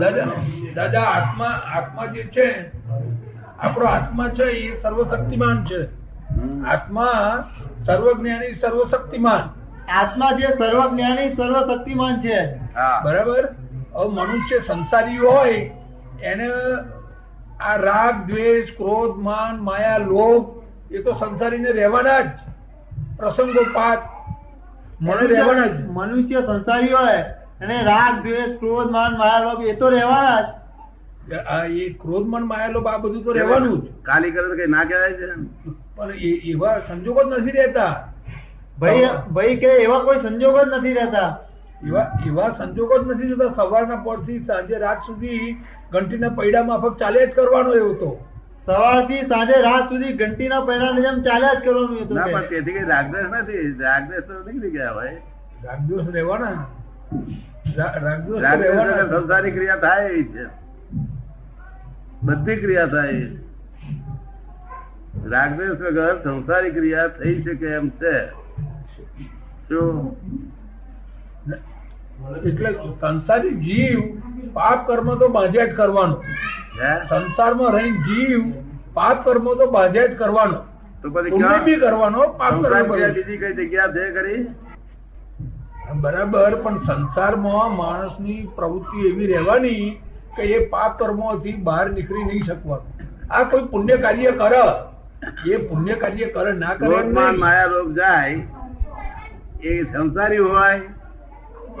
દાદા દાદા આત્મા આત્મા જે છે આપણો આત્મા છે એ સર્વશક્તિમાન છે. આત્મા સર્વજ્ઞાની સર્વશક્તિમાન. આત્મા જે સર્વજ્ઞાની સર્વશક્તિમાન છે. બરાબર? હવે મનુષ્ય સંસારી હોય એને આ રાગ દ્વેષ ક્રોધ માન માયા લોભ એ તો સંસારીને રહેવાના જ. પ્રસંગોપાત. મને રહેવાના જ. મનુષ્ય સંસારી હોય અને રાગ દ્વેષ ક્રોધ માન માયા લોભ એ તો રહેવાના જ. આ એ ક્રોધ માન માયા લોભ આ બધું તો રહેવાનું જ. કાલી કરે કઈ ના કહેવાય છે પણ એવા સંજોગો જ નથી રહેતા. ભાઈ ભાઈ કે એવા કોઈ સંજોગો જ નથી રહેતા. એવા એવા સંજોગો જ નથી થતા સવારના પોરથી સાંજે રાત સુધી ઘંટીના પૈડા માફક ચાલ્યા જ કરવાનો એવો તો. સવારથી સાંજે રાત સુધી ઘંટીના પૈડાની જેમ ચાલ્યા જ કરવાનું ના કે. પણ તેથી કઈ રાગદેશ નથી. રાગદેશ તો નીકળી ગયા ભાઈ રાગદેશ રહેવાના. સંસારી ક્રિયા થાય એવી છે બધી ક્રિયા થાય રાગદેશ વગર સંસારી ક્રિયા થઈ શકે એમ છે. શું? એટલે સંસારી જીવ પાપ કર્મ તો બાંધ્યા જ કરવાનું. સંસારમાં રહીને જીવ પાપ કર્મ તો બાંધ્યા જ કરવાનો. તો પછી ક્યાં? બી કરવાનો પાપ કર્મ. બીજી કઈ જગ્યા છે ખરી? બરાબર પણ સંસારમાં માણસની પ્રવૃત્તિ એવી રહેવાની કે એ પાપ કર્મોથી બહાર નીકળી નહીં શકવાનું. આ કોઈ પુણ્ય કાર્ય કરે. એ પુણ્ય કાર્ય કરે ના કરે. માયા રોગ જાય એ સંસારી હોય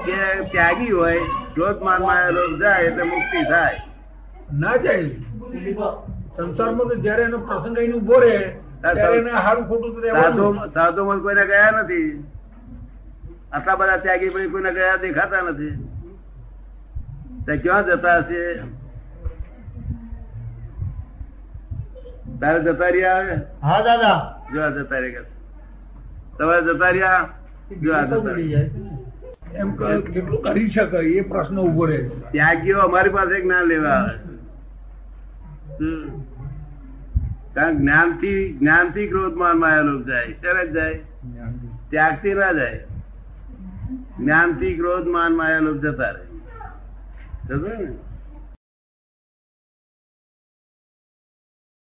કે ત્યાગી હોય ક્રોધમાન માયા રોગ જાય એટલે મુક્તિ થાય. ના જાય. સંસારમાં તો જયારે એનો પ્રસંગ એનું ઊભો રહે ત્યારે એને સારું ખોટું સાધુ સાધુ માં કોઈને ગયા નથી. આટલા બધા ત્યાગી પણ કોઈને ગયા દેખાતા નથી. તે ક્યાં જતા હશે? તારે જતા રહ્યા હા દાદા. જો જતા રહ્યા. તમારે જતા રહ્યા? જો આ જતા એમ કેટલું કરી શકે એ પ્રશ્ન ઊભો રહે ત્યાગીઓ અમારી પાસે જ્ઞાન લેવા આવે. કારણ જ્ઞાનથી જ્ઞાનથી ક્રોધમાનમાં લોભ જાય ત્યારે જ જાય. ત્યાગથી ના જાય. જ્ઞાનથી ક્રોધ માન માયા લોભ જતા રહે?